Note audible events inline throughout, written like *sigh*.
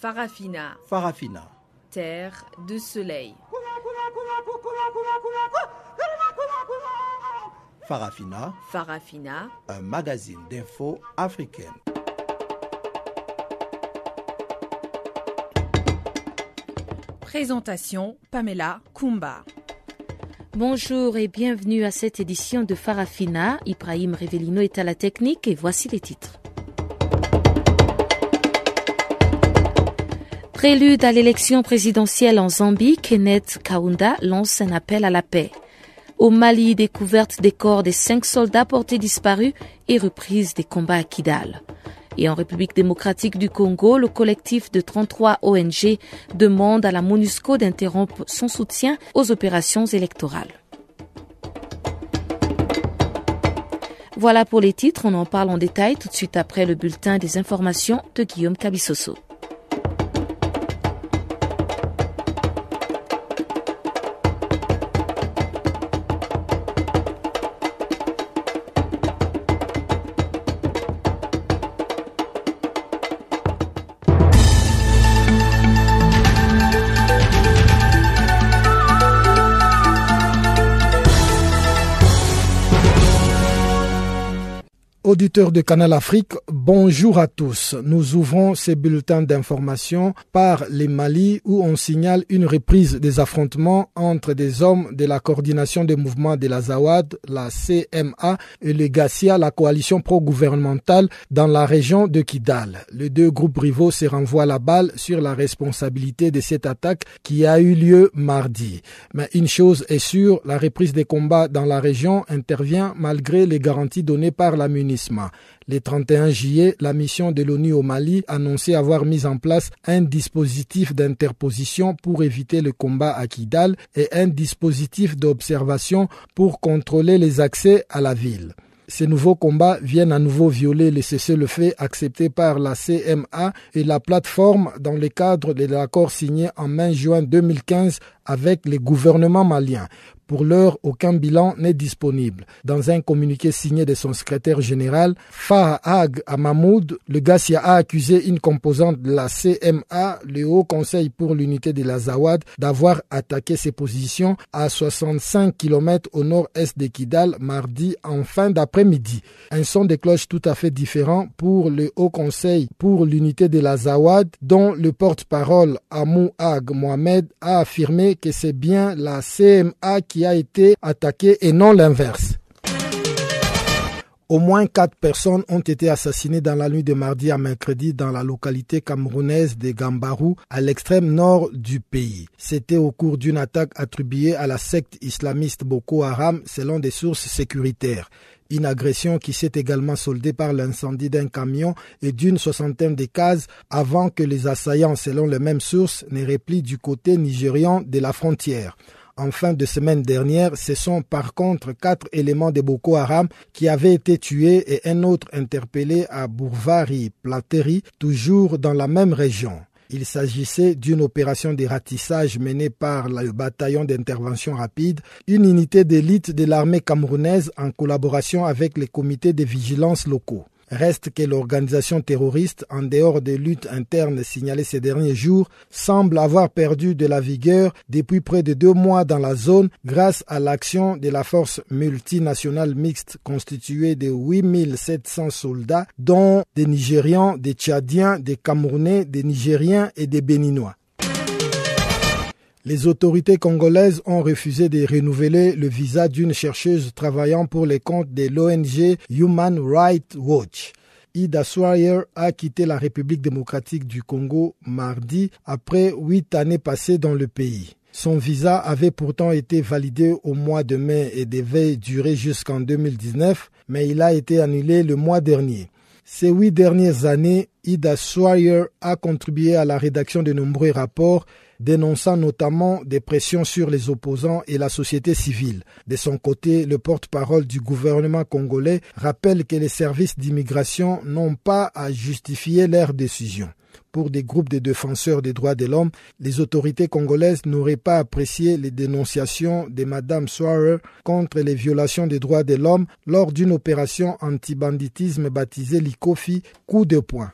Farafina. Farafina. Terre de soleil. Farafina. Farafina. Un magazine d'infos africaine. Présentation Pamela Kumba. Bonjour et bienvenue à cette édition de Farafina. Ibrahim Revelino est à la technique et voici les titres. Prélude à l'élection présidentielle en Zambie, Kenneth Kaunda lance un appel à la paix. Au Mali, découverte des corps des cinq soldats portés disparus et reprise des combats à Kidal. Et en République démocratique du Congo, le collectif de 33 ONG demande à la MONUSCO d'interrompre son soutien aux opérations électorales. Voilà pour les titres, on en parle en détail tout de suite après le bulletin des informations de Guillaume Cabissoso. Auditeurs de Canal Afrique, bonjour à tous. Nous ouvrons ces bulletins d'information par les Mali où on signale une reprise des affrontements entre des hommes de la coordination des mouvements de la Zawad, la CMA et le Gassia, la coalition pro-gouvernementale dans la région de Kidal. Les deux groupes rivaux se renvoient la balle sur la responsabilité de cette attaque qui a eu lieu mardi. Mais une chose est sûre, la reprise des combats dans la région intervient malgré les garanties données par la Le 31 juillet, la mission de l'ONU au Mali annonçait avoir mis en place un dispositif d'interposition pour éviter le combat à Kidal et un dispositif d'observation pour contrôler les accès à la ville. Ces nouveaux combats viennent à nouveau violer les cessez-le-feu acceptés par la CMA et la plateforme dans le cadre de l'accord signé en mai juin 2015 avec les gouvernements maliens. Pour l'heure, aucun bilan n'est disponible. Dans un communiqué signé de son secrétaire général, Fahag Amamoud, le Gassia a accusé une composante de la CMA, le Haut Conseil pour l'unité de la Zawad, d'avoir attaqué ses positions à 65 km au nord-est de Kidal mardi en fin d'après-midi. Un son de cloche tout à fait différent pour le Haut Conseil pour l'unité de la Zawad, dont le porte-parole Amou Ag Mohamed a affirmé que c'est bien la CMA qui a été attaquée et non l'inverse. Au moins quatre personnes ont été assassinées dans la nuit de mardi à mercredi dans la localité camerounaise de Gambarou, à l'extrême nord du pays. C'était au cours d'une attaque attribuée à la secte islamiste Boko Haram selon des sources sécuritaires. Une agression qui s'est également soldée par l'incendie d'un camion et d'une soixantaine de cases avant que les assaillants, selon les mêmes sources, ne replient du côté nigérian de la frontière. En fin de semaine dernière, ce sont par contre quatre éléments de Boko Haram qui avaient été tués et un autre interpellé à Bourvari, Plateri, toujours dans la même région. Il s'agissait d'une opération de ratissage menée par le bataillon d'intervention rapide, une unité d'élite de l'armée camerounaise en collaboration avec les comités de vigilance locaux. Reste que l'organisation terroriste, en dehors des luttes internes signalées ces derniers jours, semble avoir perdu de la vigueur depuis près de deux mois dans la zone grâce à l'action de la force multinationale mixte constituée de 8700 soldats, dont des Nigérians, des Tchadiens, des Camerounais, des Nigériens et des Béninois. Les autorités congolaises ont refusé de renouveler le visa d'une chercheuse travaillant pour les comptes de l'ONG Human Rights Watch. Ida Swire a quitté la République démocratique du Congo mardi après huit années passées dans le pays. Son visa avait pourtant été validé au mois de mai et devait durer jusqu'en 2019, mais il a été annulé le mois dernier. Ces huit dernières années, Ida Swire a contribué à la rédaction de nombreux rapports dénonçant notamment des pressions sur les opposants et la société civile. De son côté, le porte-parole du gouvernement congolais rappelle que les services d'immigration n'ont pas à justifier leurs décisions. Pour des groupes de défenseurs des droits de l'homme, les autorités congolaises n'auraient pas apprécié les dénonciations de Mme Swarer contre les violations des droits de l'homme lors d'une opération anti-banditisme baptisée l'ICOFI coup de poing.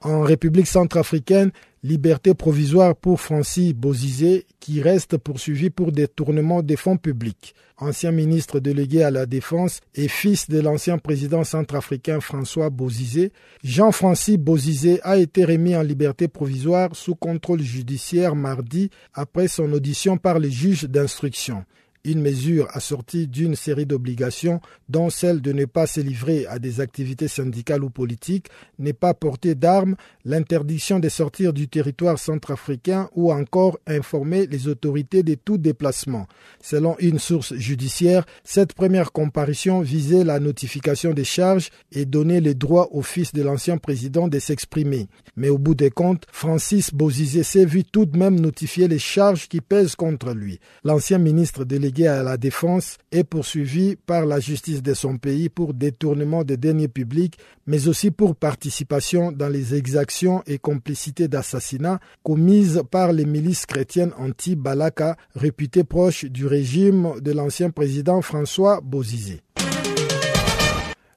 En République centrafricaine, liberté provisoire pour Francis Bozizé qui reste poursuivi pour détournement des fonds publics. Ancien ministre délégué à la Défense et fils de l'ancien président centrafricain François Bozizé, Jean-Francis Bozizé a été remis en liberté provisoire sous contrôle judiciaire mardi après son audition par les juges d'instruction une mesure assortie d'une série d'obligations, dont celle de ne pas se livrer à des activités syndicales ou politiques, n'est pas porter d'armes, l'interdiction de sortir du territoire centrafricain ou encore informer les autorités de tout déplacement. Selon une source judiciaire, cette première comparution visait la notification des charges et donnait le droit au fils de l'ancien président de s'exprimer. Mais au bout des comptes, Francis Bozizé s'est vu tout de même notifier les charges qui pèsent contre lui. L'ancien ministre à la défense est poursuivi par la justice de son pays pour détournement des deniers publics, mais aussi pour participation dans les exactions et complicités d'assassinat commises par les milices chrétiennes anti-Balaka, réputées proches du régime de l'ancien président François Bozizé.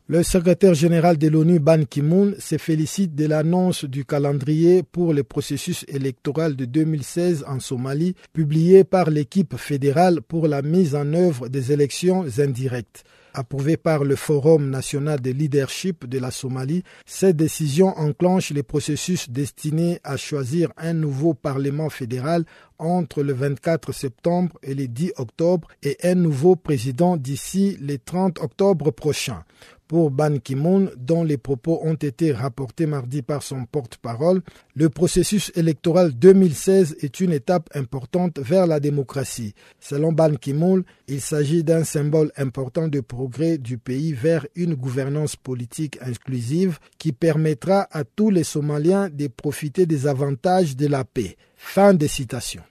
Le secrétaire général de l'ONU Ban Ki-moon se félicite de l'annonce du calendrier pour le processus électoral de 2016 en Somalie, publié par l'équipe fédérale pour la mise en œuvre des élections indirectes. Approuvé par le Forum national de leadership de la Somalie, cette décision enclenche les processus destinés à choisir un nouveau Parlement fédéral entre le 24 septembre et le 10 octobre et un nouveau président d'ici le 30 octobre prochain pour Ban Ki-moon, dont les propos ont été rapportés mardi par son porte-parole, le processus électoral 2016 est une étape importante vers la démocratie. Selon Ban Ki-moon, il s'agit d'un symbole important de progrès du pays vers une gouvernance politique inclusive qui permettra à tous les Somaliens de profiter des avantages de la paix. Fin de citation.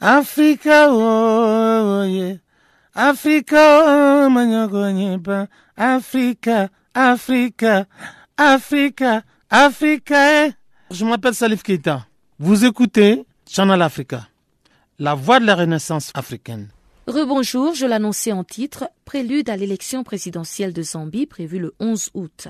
Africa, oh, yeah. Africa, oh, Africa, Africa, Africa, Africa. Eh. Je m'appelle Salif Keita. Vous écoutez Channel Africa, la voix de la renaissance africaine. Rebonjour, je l'annonçais en titre, prélude à l'élection présidentielle de Zambie prévue le 11 août.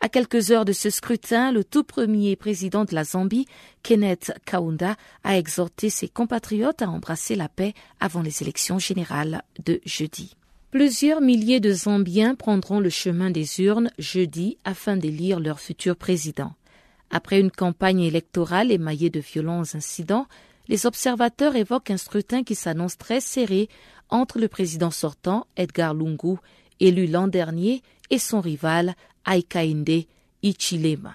À quelques heures de ce scrutin, le tout premier président de la Zambie, Kenneth Kaunda, a exhorté ses compatriotes à embrasser la paix avant les élections générales de jeudi. Plusieurs milliers de Zambiens prendront le chemin des urnes jeudi afin d'élire leur futur président. Après une campagne électorale émaillée de violents incidents, les observateurs évoquent un scrutin qui s'annonce très serré entre le président sortant, Edgar Lungu, élu l'an dernier, et son rival, Aikainde Ichilema.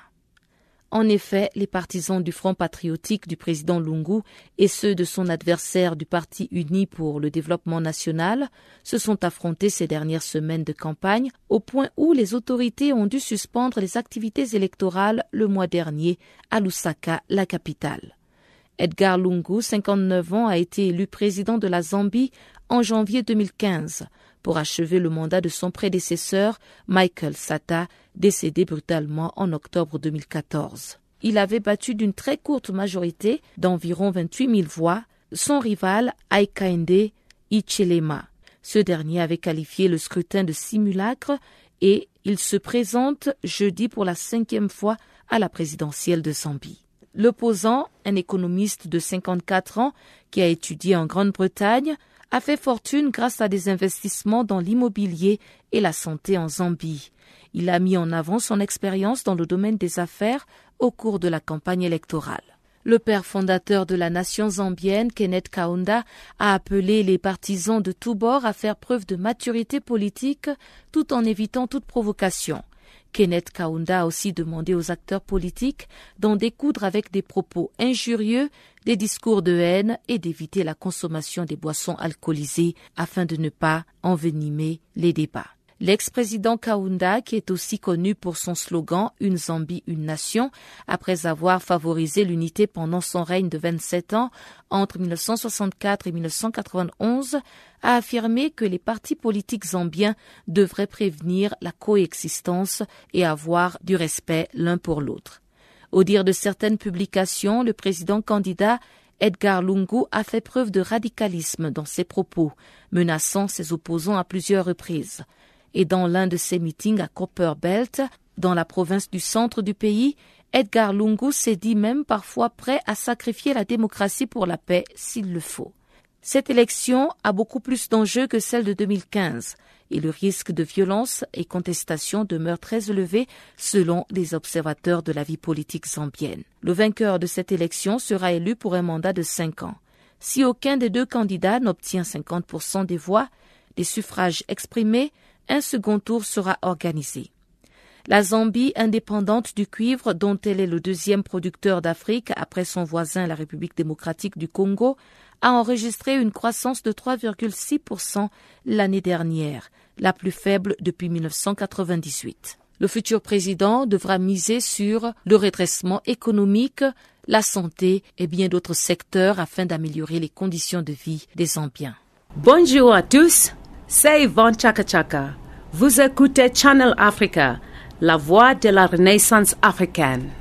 En effet, les partisans du Front patriotique du président Lungu et ceux de son adversaire du Parti uni pour le développement national se sont affrontés ces dernières semaines de campagne au point où les autorités ont dû suspendre les activités électorales le mois dernier à Lusaka, la capitale. Edgar Lungu, 59 ans, a été élu président de la Zambie en janvier 2015 pour achever le mandat de son prédécesseur, Michael Sata, décédé brutalement en octobre 2014. Il avait battu d'une très courte majorité d'environ 28 000 voix son rival Aikainde Ichelema. Ce dernier avait qualifié le scrutin de simulacre et il se présente jeudi pour la cinquième fois à la présidentielle de Zambie. L'opposant, un économiste de 54 ans qui a étudié en Grande-Bretagne, a fait fortune grâce à des investissements dans l'immobilier et la santé en Zambie. Il a mis en avant son expérience dans le domaine des affaires au cours de la campagne électorale. Le père fondateur de la nation zambienne, Kenneth Kaunda, a appelé les partisans de tous bords à faire preuve de maturité politique tout en évitant toute provocation. Kenneth Kaunda a aussi demandé aux acteurs politiques d'en découdre avec des propos injurieux, des discours de haine et d'éviter la consommation des boissons alcoolisées afin de ne pas envenimer les débats. L'ex-président Kaunda, qui est aussi connu pour son slogan Une Zambie, une nation, après avoir favorisé l'unité pendant son règne de 27 ans entre 1964 et 1991, a affirmé que les partis politiques zambiens devraient prévenir la coexistence et avoir du respect l'un pour l'autre. Au dire de certaines publications, le président candidat Edgar Lungu a fait preuve de radicalisme dans ses propos, menaçant ses opposants à plusieurs reprises. Et dans l'un de ses meetings à Copperbelt, dans la province du centre du pays, Edgar Lungu s'est dit même parfois prêt à sacrifier la démocratie pour la paix s'il le faut. Cette élection a beaucoup plus d'enjeux que celle de 2015 et le risque de violence et contestation demeure très élevé selon les observateurs de la vie politique zambienne. Le vainqueur de cette élection sera élu pour un mandat de cinq ans. Si aucun des deux candidats n'obtient 50% des voix, des suffrages exprimés, un second tour sera organisé. La Zambie, indépendante du cuivre, dont elle est le deuxième producteur d'Afrique après son voisin la République démocratique du Congo, a enregistré une croissance de 3,6% l'année dernière, la plus faible depuis 1998. Le futur président devra miser sur le redressement économique, la santé et bien d'autres secteurs afin d'améliorer les conditions de vie des Zambiens. Bonjour à tous, c'est Yvonne Chaka Chaka. Vous écoutez Channel Africa la voix de la renaissance africaine.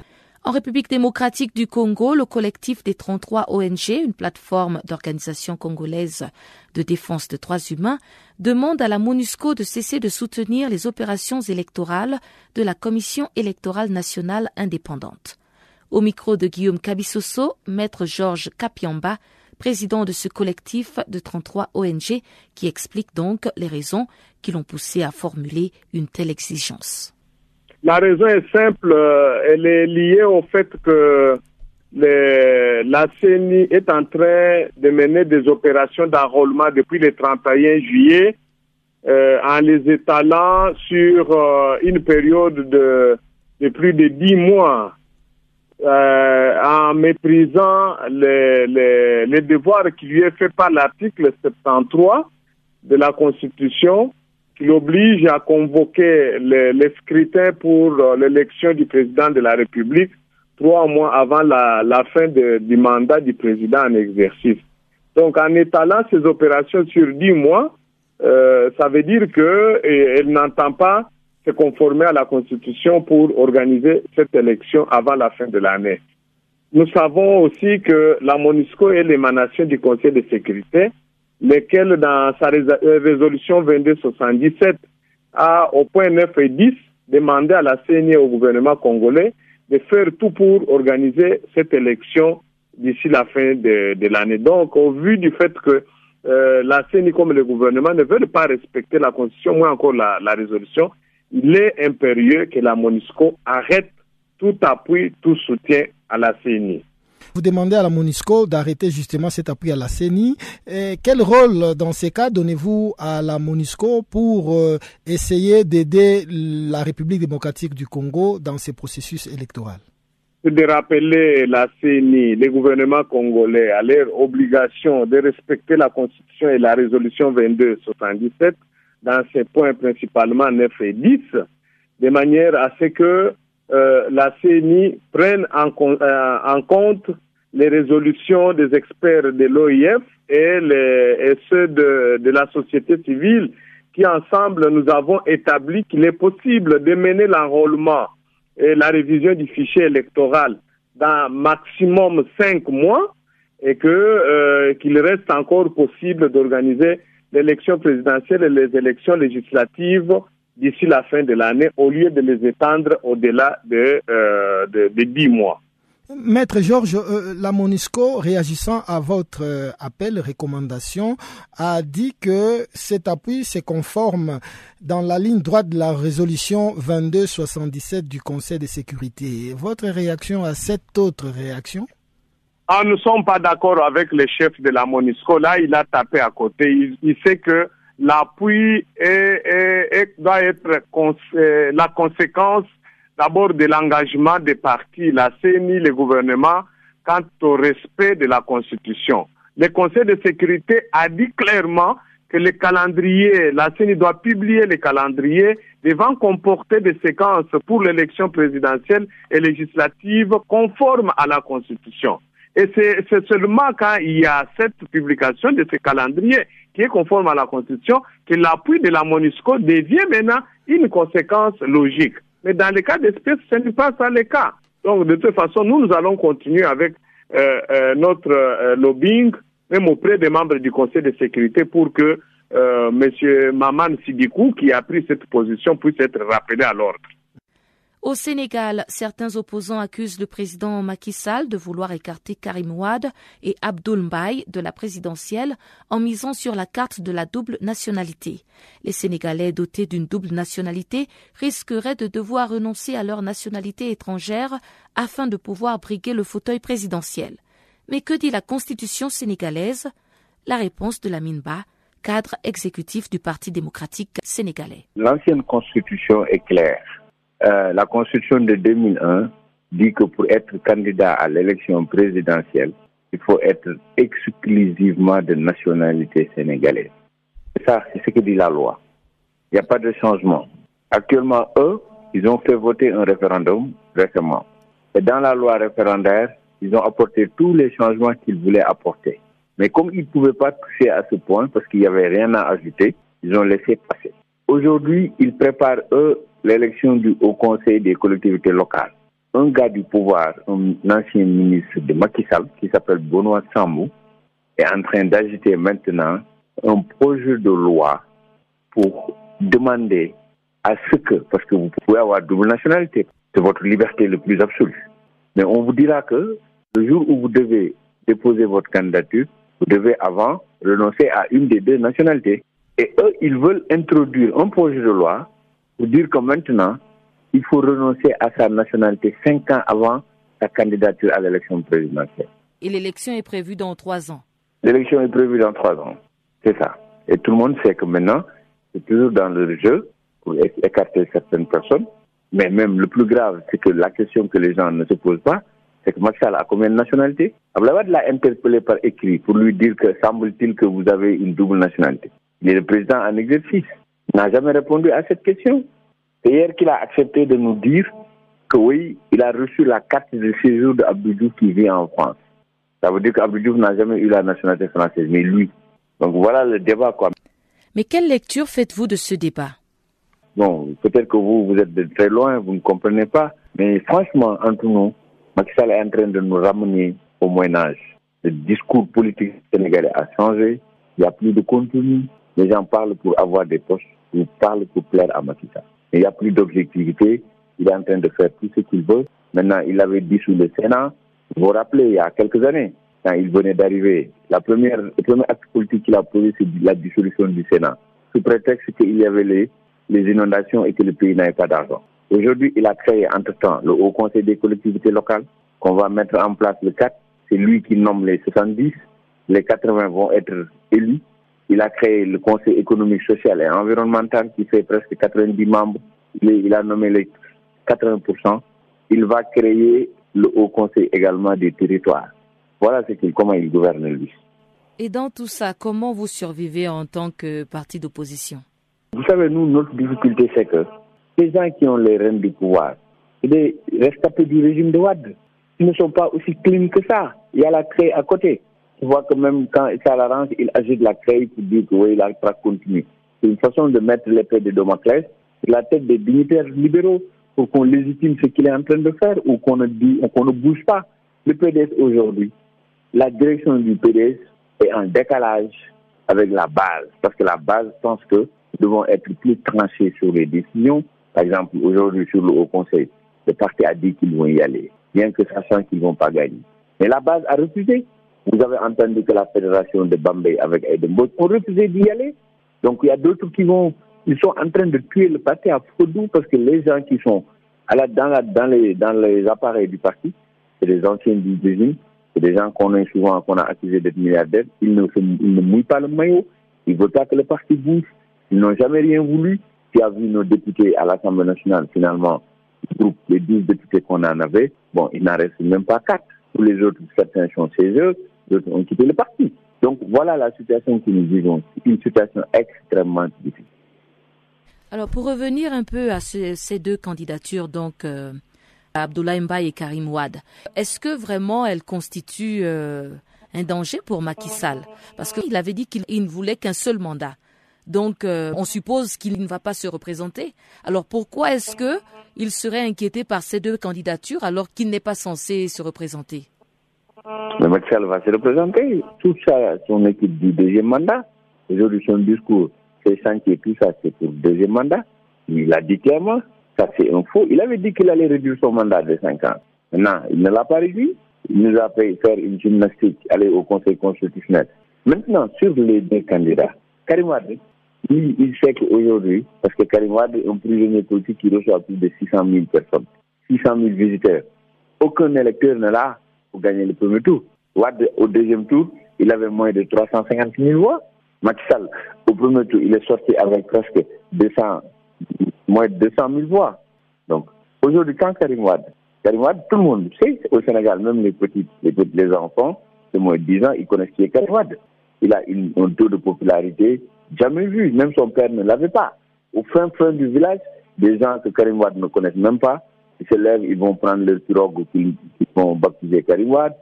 En République démocratique du Congo, le collectif des 33 ONG, une plateforme d'organisation congolaise de défense des droits humains, demande à la MONUSCO de cesser de soutenir les opérations électorales de la Commission électorale nationale indépendante. Au micro de Guillaume Kabissoso, maître Georges Kapiamba, président de ce collectif de 33 ONG, qui explique donc les raisons qui l'ont poussé à formuler une telle exigence. La raison est simple, euh, elle est liée au fait que la CENI est en train de mener des opérations d'enrôlement depuis le 31 juillet euh, en les étalant sur euh, une période de, de, plus de dix mois, en méprisant les, devoirs qui lui est fait par l'article 73 de la Constitution il oblige à convoquer les, scrutins pour euh, l'élection du président de la République trois mois avant la, fin du mandat du président en exercice. Donc, en étalant ces opérations sur dix mois, euh, ça veut dire qu'elle n'entend pas se conformer à la Constitution pour organiser cette élection avant la fin de l'année. Nous savons aussi que la MONUSCO est l'émanation du Conseil de sécurité lesquels, dans sa euh, résolution 2277, a, au point 9 et 10, demandé à la CNI et au gouvernement congolais de faire tout pour organiser cette élection d'ici la fin de, l'année. Donc, au vu du fait que euh, la CNI comme le gouvernement ne veulent pas respecter la Constitution, moins encore la résolution, il est impérieux que la MONUSCO arrête tout appui, tout soutien à la CNI. Vous demandez à la MONUSCO d'arrêter justement cet appui à la CENI. Et quel rôle dans ces cas donnez-vous à la MONUSCO pour euh, essayer d'aider la République démocratique du Congo dans ces processus électoraux? De rappeler la CENI, les gouvernements congolais à leur obligation de respecter la Constitution et la résolution 2277 dans ces points principalement 9 et 10, de manière à ce que euh, la CENI prenne en, euh, en, compte les résolutions des experts de l'OIF et, et, ceux de, de, la société civile qui ensemble nous avons établi qu'il est possible de mener l'enrôlement et la révision du fichier électoral dans maximum cinq mois et que euh, qu'il reste encore possible d'organiser l'élection présidentielle et les élections législatives d'ici la fin de l'année au lieu de les étendre au-delà de, euh, de, de 10 mois. Maître Georges, euh, la MONUSCO, réagissant à votre euh, appel, recommandation, a dit que cet appui se conforme dans la ligne droite de la résolution 2277 du Conseil de sécurité. Votre réaction à cette autre réaction? Nous ne sommes pas d'accord avec le chef de la MONUSCO. Là, il a tapé à côté. Il, il sait que l'appui doit être euh, la conséquence d'abord de l'engagement des partis, la CENI, le gouvernement, quant au respect de la Constitution. Le Conseil de sécurité a dit clairement que le calendrier, la CENI doit publier le calendrier devant comporter des séquences pour l'élection présidentielle et législative conformes à la Constitution. Et c'est seulement quand il y a cette publication de ce calendrier qui est conforme à la Constitution que l'appui de la MONUSCO devient maintenant une conséquence logique. Mais dans le cas d'espèce, ce n'est pas ça le cas. Donc, de toute façon, nous, nous allons continuer avec notre lobbying, même auprès des membres du Conseil de sécurité, pour que M. Maman Sidikou, qui a pris cette position, puisse être rappelé à l'ordre. Au Sénégal, certains opposants accusent le président Macky Sall de vouloir écarter Karim Ouad et Abdoul Mbaye de la présidentielle en misant sur la carte de la double nationalité. Les Sénégalais dotés d'une double nationalité risqueraient de devoir renoncer à leur nationalité étrangère afin de pouvoir briguer le fauteuil présidentiel. Mais que dit la constitution sénégalaise? La réponse de la Minba, cadre exécutif du Parti démocratique sénégalais. L'ancienne constitution est claire euh, la Constitution de 2001 dit que pour être candidat à l'élection présidentielle, il faut être exclusivement de nationalité sénégalaise. Ça, c'est ce que dit la loi. Il n'y a pas de changement. Actuellement, eux, ils ont fait voter un référendum récemment. Et dans la loi référendaire, ils ont apporté tous les changements qu'ils voulaient apporter. Mais comme ils ne pouvaient pas toucher à ce point parce qu'il n'y avait rien à ajouter, ils ont laissé passer. Aujourd'hui, ils préparent, eux, l'élection du Haut Conseil des collectivités locales. Un gars du pouvoir, un ancien ministre de Macky Sall, qui s'appelle Benoît Sambou, est en train d'agiter maintenant un projet de loi pour demander à ce que, parce que vous pouvez avoir double nationalité, c'est votre liberté le plus absolue. Mais on vous dira que le jour où vous devez déposer votre candidature, vous devez avant renoncer à une des deux nationalités. Et eux, ils veulent introduire un projet de loi pour dire que maintenant, il faut renoncer à sa nationalité cinq ans avant sa candidature à l'élection présidentielle. Et l'élection est prévue dans trois ans L'élection est prévue dans trois ans, c'est ça. Et tout le monde sait que maintenant, c'est toujours dans le jeu pour écarter certaines personnes. Mais même le plus grave, c'est que la question que les gens ne se posent pas, c'est que Maxal a combien de nationalités? Ablaouad l'a interpellé par écrit pour lui dire que semble-t-il que vous avez une double nationalité. Il est le président en exercice. N'a jamais répondu à cette question. C'est hier qu'il a accepté de nous dire que oui, il a reçu la carte de séjour d'Abdou qui vit en France. Ça veut dire qu'Abdou n'a jamais eu la nationalité française, mais lui. Donc voilà le débat, quoi. Mais quelle lecture faites-vous de ce débat? Bon, peut-être que vous, vous êtes de très loin, vous ne comprenez pas. Mais franchement, entre nous, Macky Sall est en train de nous ramener au Moyen-Âge. Le discours politique sénégalais a changé. Il n'y a plus de contenu. Les gens parlent pour avoir des postes, ils parlent pour plaire à Macky Il n'y a plus d'objectivité. Il est en train de faire tout ce qu'il veut. Maintenant, il avait dit sous le Sénat. Vous vous rappelez, il y a quelques années, quand il venait d'arriver, la première, le premier acte politique qu'il a posé, c'est la dissolution du Sénat, sous prétexte qu'il y avait les, les inondations et que le pays n'avait pas d'argent. Aujourd'hui, il a créé entre-temps le Haut Conseil des collectivités locales, qu'on va mettre en place le 4. C'est lui qui nomme les 70. Les 80 vont être élus. Il a créé le Conseil économique, social et environnemental qui fait presque 90 membres. Il a nommé les 80%. Il va créer le Haut Conseil également des territoires. Voilà ce qu'il, comment il gouverne lui. Et dans tout ça, comment vous survivez en tant que parti d'opposition? Vous savez, nous, notre difficulté, c'est que les gens qui ont les rênes du pouvoir, c'est des rescapés du régime de Ouad. Ils ne sont pas aussi clean que ça. Il y a la craie à côté tu vois que même quand ça l'arrange, il agite la craie pour dire que oui, la traque continue. C'est une façon de mettre l'épée de Damoclès sur la tête des dignitaires libéraux pour qu'on légitime ce qu'il est en train de faire ou qu'on ne, dit, qu'on ne bouge pas. Le PDS aujourd'hui, la direction du PDS est en décalage avec la base parce que la base pense que nous devons être plus tranchés sur les décisions. Par exemple, aujourd'hui sur le Haut Conseil, le parti a dit qu'ils vont y aller, bien que sachant qu'ils ne vont pas gagner. Mais la base a refusé. Vous avez entendu que la fédération de Bambay avec Edinburgh ont refusé d'y aller. Donc il y a d'autres qui vont, ils sont en train de tuer le parti à Fodou parce que les gens qui sont à dans, les, appareils du parti, c'est des anciens du régime, c'est des gens qu'on a souvent qu'on a accusés d'être milliardaires. Ils ne, ils ne mouillent pas le maillot, ils ne veulent pas que le parti bouge, ils n'ont jamais rien voulu. Qui a vu nos députés à l'Assemblée nationale finalement, les 12 députés qu'on en avait, bon, il n'en reste même pas quatre. Tous les autres, certains sont chez eux, le parti. Donc voilà la situation que nous vivons. Une situation extrêmement difficile. Alors pour revenir un peu à ces deux candidatures, donc euh, Abdoulaye Mbaye et Karim Ouad, est-ce que vraiment elles constituent euh, un danger pour Macky Sall? Parce qu'il avait dit qu'il ne voulait qu'un seul mandat. Donc euh, on suppose qu'il ne va pas se représenter. Alors pourquoi est-ce que il serait inquiété par ces deux candidatures alors qu'il n'est pas censé se représenter? Mais Macky va se représenter. Tout ça, son équipe du deuxième mandat. Aujourd'hui, son discours, ses chantiers, tout ça, c'est pour le deuxième mandat. Il a dit clairement, ça c'est un faux. Il avait dit qu'il allait réduire son mandat de 5 ans. Maintenant, il ne l'a pas réduit. Il nous a fait faire une gymnastique, aller au Conseil constitutionnel. Maintenant, sur les deux candidats, Karim Wade, il, il sait qu'aujourd'hui, parce que Karim Wade est un prisonnier politique qui reçoit plus de 600 000 personnes, 600 000 visiteurs. Aucun électeur n'est là pour gagner le premier tour. Au deuxième tour, il avait moins de 350 000 voix. Macky au premier tour, il est sorti avec presque 200, moins de 200 000 voix. Donc, aujourd'hui, quand Karim Wade, Karim Wade, tout le monde sait au Sénégal, même les petits, les, petits, les enfants de moins de 10 ans, ils connaissent qui est Karim Wade. Il a une, un taux de popularité jamais vu, même son père ne l'avait pas. Au fin fin du village, des gens que Karim Wade ne connaissent même pas, ils se lèvent, ils vont prendre leur pirogue qu'ils vont baptiser Karim Wade,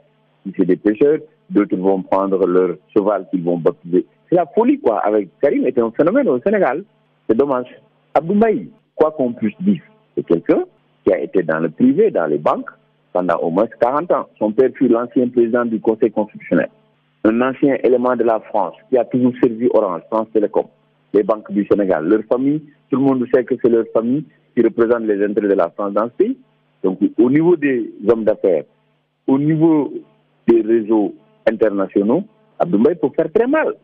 si c'est des pêcheurs, d'autres vont prendre leur cheval qu'ils vont baptiser. C'est la folie, quoi. Avec Karim, c'est un phénomène au Sénégal. C'est dommage. Abdoulaye, quoi qu'on puisse dire, c'est quelqu'un qui a été dans le privé, dans les banques, pendant au moins 40 ans. Son père fut l'ancien président du Conseil constitutionnel. Un ancien élément de la France qui a toujours servi Orange, France Télécom, les banques du Sénégal. Leur famille, tout le monde sait que c'est leur famille qui représente les intérêts de la France dans ce pays. Donc, au niveau des hommes d'affaires, au niveau des réseaux internationaux, Abdoulaye peut faire très mal.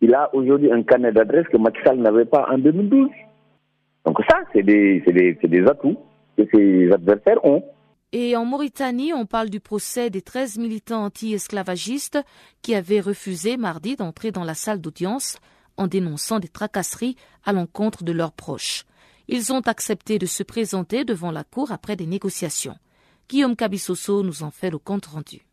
Il a aujourd'hui un carnet d'adresse que Macky n'avait pas en 2012. Donc ça, c'est des, des, des atouts que ses adversaires ont. Et en Mauritanie, on parle du procès des 13 militants anti-esclavagistes qui avaient refusé mardi d'entrer dans la salle d'audience en dénonçant des tracasseries à l'encontre de leurs proches. Ils ont accepté de se présenter devant la cour après des négociations. Guillaume Cabissoso nous en fait le compte rendu.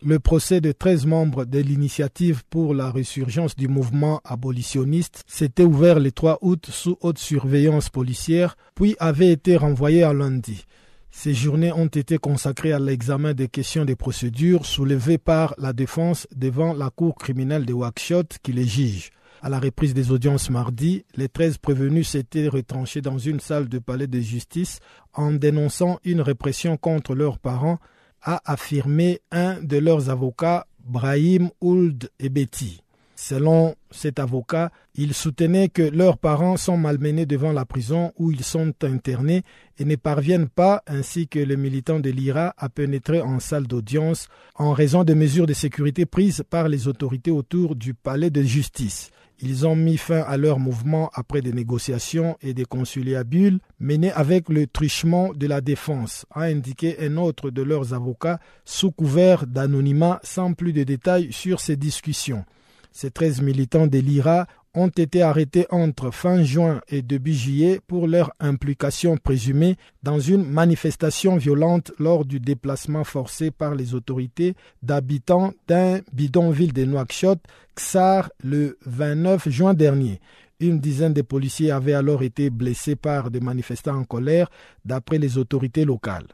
Le procès de 13 membres de l'initiative pour la résurgence du mouvement abolitionniste s'était ouvert le 3 août sous haute surveillance policière, puis avait été renvoyé à lundi. Ces journées ont été consacrées à l'examen des questions des procédures soulevées par la défense devant la cour criminelle de Ouakchott qui les juge. À la reprise des audiences mardi, les 13 prévenus s'étaient retranchés dans une salle de palais de justice en dénonçant une répression contre leurs parents a affirmé un de leurs avocats, Brahim Ould Ebeti. Selon cet avocat, il soutenait que leurs parents sont malmenés devant la prison où ils sont internés et ne parviennent pas, ainsi que les militants de l'IRA, à pénétrer en salle d'audience en raison de mesures de sécurité prises par les autorités autour du palais de justice. Ils ont mis fin à leur mouvement après des négociations et des conciliabules menés avec le truchement de la défense, a indiqué un autre de leurs avocats sous couvert d'anonymat sans plus de détails sur ces discussions. Ces 13 militants de l'IRA ont été arrêtés entre fin juin et début juillet pour leur implication présumée dans une manifestation violente lors du déplacement forcé par les autorités d'habitants d'un bidonville de Nouakchott, Ksar, le 29 juin dernier. Une dizaine de policiers avaient alors été blessés par des manifestants en colère, d'après les autorités locales.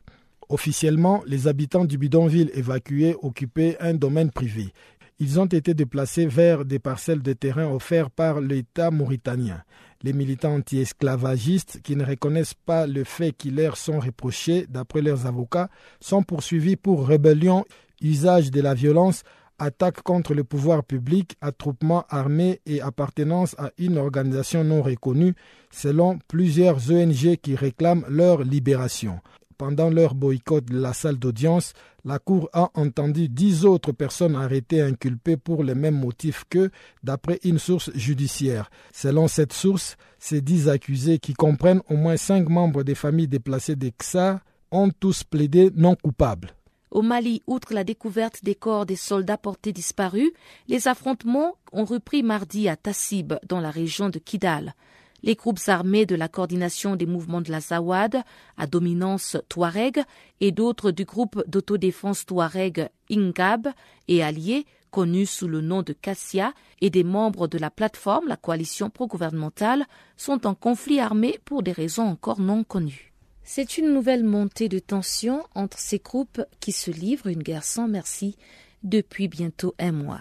Officiellement, les habitants du bidonville évacués occupaient un domaine privé. Ils ont été déplacés vers des parcelles de terrain offertes par l'État mauritanien. Les militants anti-esclavagistes, qui ne reconnaissent pas le fait qui leur sont reprochés, d'après leurs avocats, sont poursuivis pour rébellion, usage de la violence, attaque contre le pouvoir public, attroupement armé et appartenance à une organisation non reconnue, selon plusieurs ONG qui réclament leur libération. Pendant leur boycott de la salle d'audience, la Cour a entendu dix autres personnes arrêtées inculpées pour les mêmes motifs que, d'après une source judiciaire. Selon cette source, ces dix accusés, qui comprennent au moins cinq membres des familles déplacées des XA, ont tous plaidé non coupables. Au Mali, outre la découverte des corps des soldats portés disparus, les affrontements ont repris mardi à Tassib, dans la région de Kidal. Les groupes armés de la coordination des mouvements de la Zawad, à dominance Touareg, et d'autres du groupe d'autodéfense Touareg Ingab et alliés, connus sous le nom de Cassia, et des membres de la plateforme, la coalition pro-gouvernementale, sont en conflit armé pour des raisons encore non connues. C'est une nouvelle montée de tension entre ces groupes qui se livrent une guerre sans merci depuis bientôt un mois.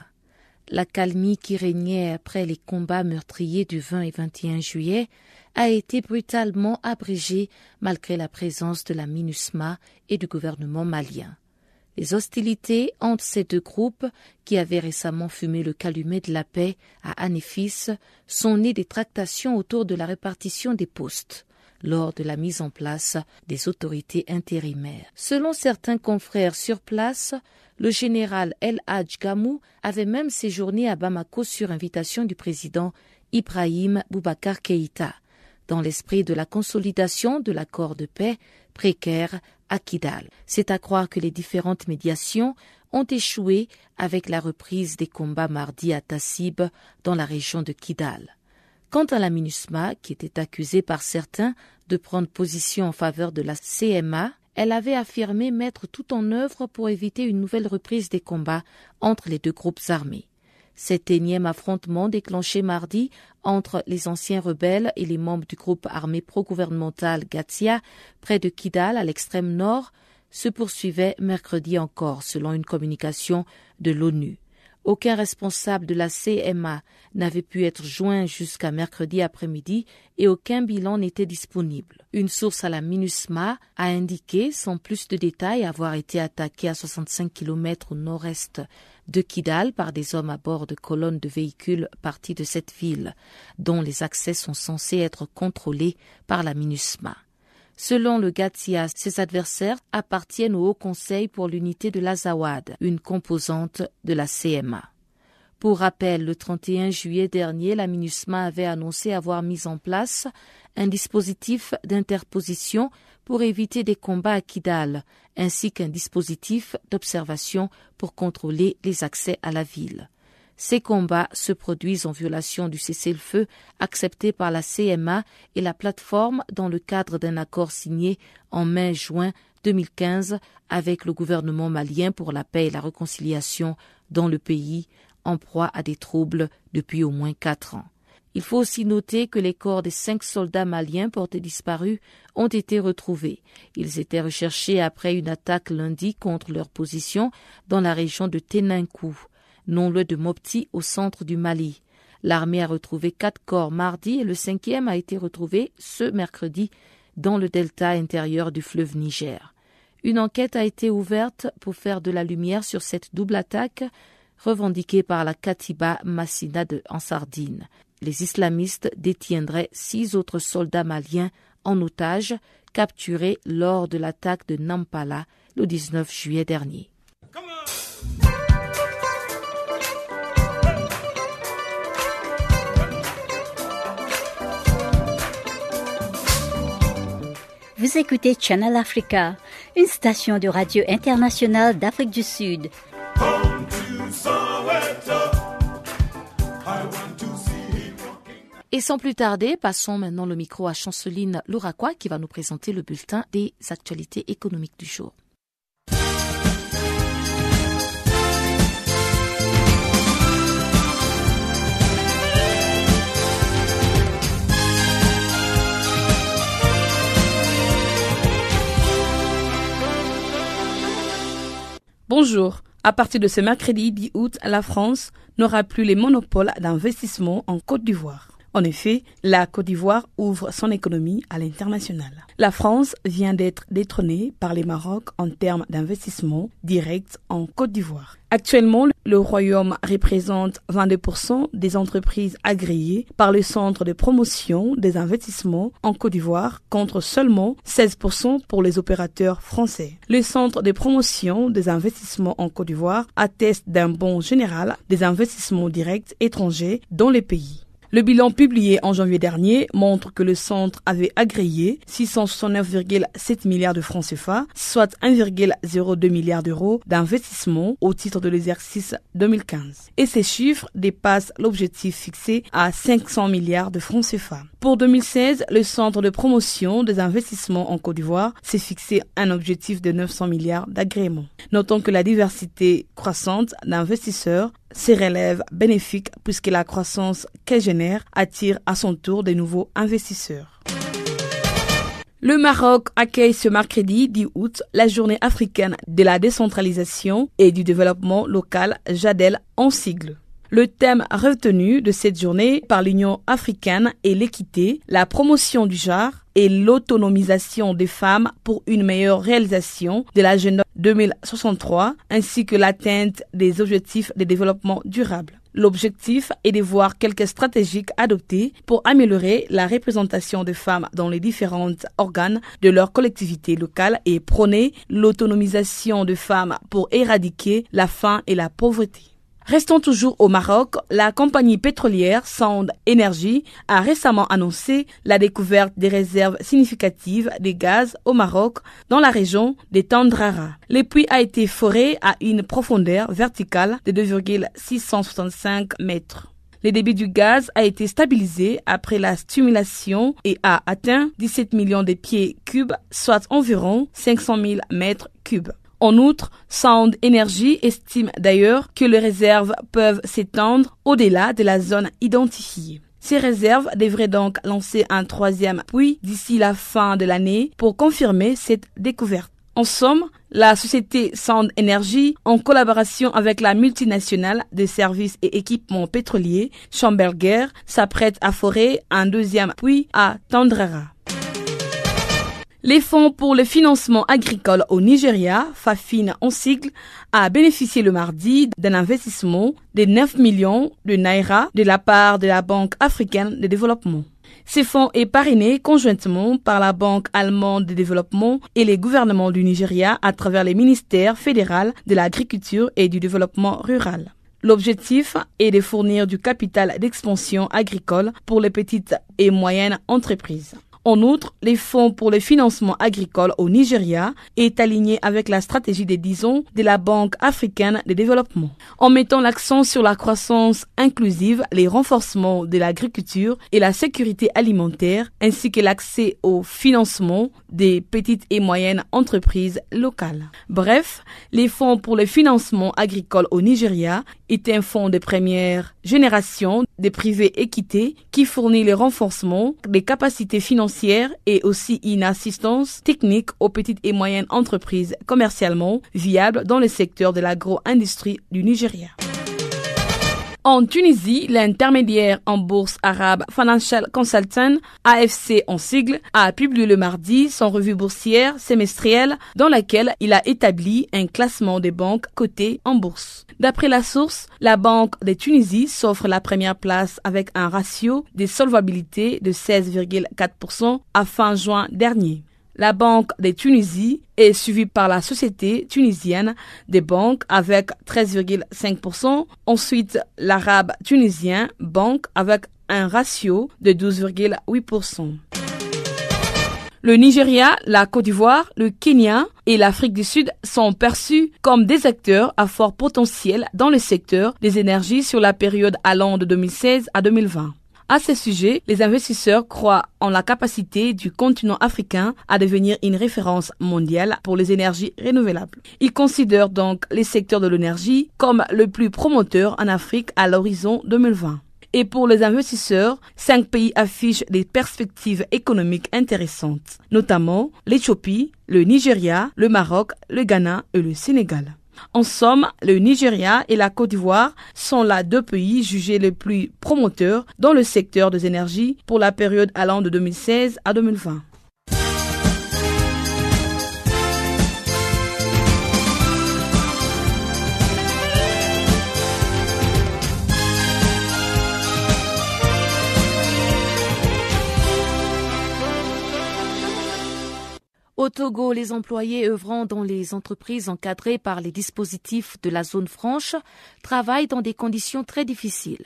La calmie qui régnait après les combats meurtriers du 20 et 21 juillet a été brutalement abrégée malgré la présence de la MINUSMA et du gouvernement malien. Les hostilités entre ces deux groupes, qui avaient récemment fumé le calumet de la paix à Anéfis, sont nées des tractations autour de la répartition des postes lors de la mise en place des autorités intérimaires. Selon certains confrères sur place, le général El Hadj Gamou avait même séjourné à Bamako sur invitation du président Ibrahim Boubacar Keïta, dans l'esprit de la consolidation de l'accord de paix précaire à Kidal. C'est à croire que les différentes médiations ont échoué avec la reprise des combats mardi à Tassib dans la région de Kidal. Quant à la MINUSMA, qui était accusée par certains de prendre position en faveur de la CMA, elle avait affirmé mettre tout en œuvre pour éviter une nouvelle reprise des combats entre les deux groupes armés. Cet énième affrontement déclenché mardi entre les anciens rebelles et les membres du groupe armé pro-gouvernemental Gatsia, près de Kidal, à l'extrême nord, se poursuivait mercredi encore, selon une communication de l'ONU. Aucun responsable de la CMA n'avait pu être joint jusqu'à mercredi après-midi et aucun bilan n'était disponible. Une source à la MINUSMA a indiqué, sans plus de détails, avoir été attaqué à 65 km au nord-est de Kidal par des hommes à bord de colonnes de véhicules partis de cette ville, dont les accès sont censés être contrôlés par la MINUSMA. Selon le Gatsia, ses adversaires appartiennent au Haut Conseil pour l'unité de l'Azawad, une composante de la CMA. Pour rappel, le 31 juillet dernier, la MINUSMA avait annoncé avoir mis en place un dispositif d'interposition pour éviter des combats à Kidal, ainsi qu'un dispositif d'observation pour contrôler les accès à la ville. Ces combats se produisent en violation du cessez-le-feu accepté par la CMA et la plateforme dans le cadre d'un accord signé en mai-juin 2015 avec le gouvernement malien pour la paix et la réconciliation dans le pays en proie à des troubles depuis au moins quatre ans. Il faut aussi noter que les corps des cinq soldats maliens portés disparus ont été retrouvés. Ils étaient recherchés après une attaque lundi contre leur position dans la région de Teninkou non loin de Mopti au centre du Mali. L'armée a retrouvé quatre corps mardi et le cinquième a été retrouvé ce mercredi dans le delta intérieur du fleuve Niger. Une enquête a été ouverte pour faire de la lumière sur cette double attaque revendiquée par la Katiba Massina de, en Sardine. Les islamistes détiendraient six autres soldats maliens en otage capturés lors de l'attaque de Nampala le 19 juillet dernier. Vous écoutez Channel Africa, une station de radio internationale d'Afrique du Sud. Et sans plus tarder, passons maintenant le micro à Chanceline Louraquois qui va nous présenter le bulletin des actualités économiques du jour. Bonjour. À partir de ce mercredi 10 août, la France n'aura plus les monopoles d'investissement en Côte d'Ivoire. En effet, la Côte d'Ivoire ouvre son économie à l'international. La France vient d'être détrônée par les Maroc en termes d'investissement direct en Côte d'Ivoire. Actuellement, le Royaume représente 22% des entreprises agréées par le Centre de promotion des investissements en Côte d'Ivoire contre seulement 16% pour les opérateurs français. Le Centre de promotion des investissements en Côte d'Ivoire atteste d'un bon général des investissements directs étrangers dans les pays. Le bilan publié en janvier dernier montre que le centre avait agréé 669,7 milliards de francs CFA, soit 1,02 milliard d'euros d'investissement au titre de l'exercice 2015. Et ces chiffres dépassent l'objectif fixé à 500 milliards de francs CFA. Pour 2016, le centre de promotion des investissements en Côte d'Ivoire s'est fixé un objectif de 900 milliards d'agréments. Notons que la diversité croissante d'investisseurs se relève bénéfique puisque la croissance qu'elle génère attire à son tour de nouveaux investisseurs. Le Maroc accueille ce mercredi 10 août la journée africaine de la décentralisation et du développement local JADEL en sigle. Le thème retenu de cette journée par l'Union africaine est l'équité, la promotion du genre et l'autonomisation des femmes pour une meilleure réalisation de l'agenda 2063 ainsi que l'atteinte des objectifs de développement durable. L'objectif est de voir quelques stratégies adoptées pour améliorer la représentation des femmes dans les différents organes de leur collectivité locale et prôner l'autonomisation des femmes pour éradiquer la faim et la pauvreté. Restons toujours au Maroc. La compagnie pétrolière Sound Energy a récemment annoncé la découverte des réserves significatives de gaz au Maroc dans la région des Tandrara. Le puits a été foré à une profondeur verticale de 2,665 mètres. Le débit du gaz a été stabilisé après la stimulation et a atteint 17 millions de pieds cubes, soit environ 500 000 mètres cubes. En outre, Sound Energy estime d'ailleurs que les réserves peuvent s'étendre au-delà de la zone identifiée. Ces réserves devraient donc lancer un troisième puits d'ici la fin de l'année pour confirmer cette découverte. En somme, la société Sound Energy, en collaboration avec la multinationale des services et équipements pétroliers Schamberger, s'apprête à forer un deuxième puits à Tandrara. Les fonds pour le financement agricole au Nigeria, FAFIN en sigle, a bénéficié le mardi d'un investissement de 9 millions de naira de la part de la Banque africaine de développement. Ces fonds est parrainé conjointement par la Banque allemande de développement et les gouvernements du Nigeria à travers les ministères fédéraux de l'agriculture et du développement rural. L'objectif est de fournir du capital d'expansion agricole pour les petites et moyennes entreprises. En outre, les fonds pour le financement agricole au Nigeria est aligné avec la stratégie des 10 ans de la Banque africaine de développement. En mettant l'accent sur la croissance inclusive, les renforcements de l'agriculture et la sécurité alimentaire, ainsi que l'accès au financement des petites et moyennes entreprises locales. Bref, les fonds pour le financement agricole au Nigeria est un fonds de première génération des privés équité qui fournit le renforcement des capacités financières et aussi une assistance technique aux petites et moyennes entreprises commercialement viables dans le secteur de l'agro-industrie du Nigeria. En Tunisie, l'intermédiaire en bourse arabe Financial Consultant, AFC en sigle, a publié le mardi son revue boursière semestrielle dans laquelle il a établi un classement des banques cotées en bourse. D'après la source, la Banque de Tunisie s'offre la première place avec un ratio de solvabilité de 16,4% à fin juin dernier. La Banque de Tunisie est suivie par la Société tunisienne des banques avec 13,5%. Ensuite, l'Arabe tunisien Banque avec un ratio de 12,8%. Le Nigeria, la Côte d'Ivoire, le Kenya et l'Afrique du Sud sont perçus comme des acteurs à fort potentiel dans le secteur des énergies sur la période allant de 2016 à 2020. À ce sujet, les investisseurs croient en la capacité du continent africain à devenir une référence mondiale pour les énergies renouvelables. Ils considèrent donc les secteurs de l'énergie comme le plus promoteur en Afrique à l'horizon 2020. Et pour les investisseurs, cinq pays affichent des perspectives économiques intéressantes, notamment l'Éthiopie, le Nigeria, le Maroc, le Ghana et le Sénégal. En somme, le Nigeria et la Côte d'Ivoire sont là deux pays jugés les plus promoteurs dans le secteur des énergies pour la période allant de 2016 à 2020. Au Togo, les employés œuvrant dans les entreprises encadrées par les dispositifs de la zone franche travaillent dans des conditions très difficiles.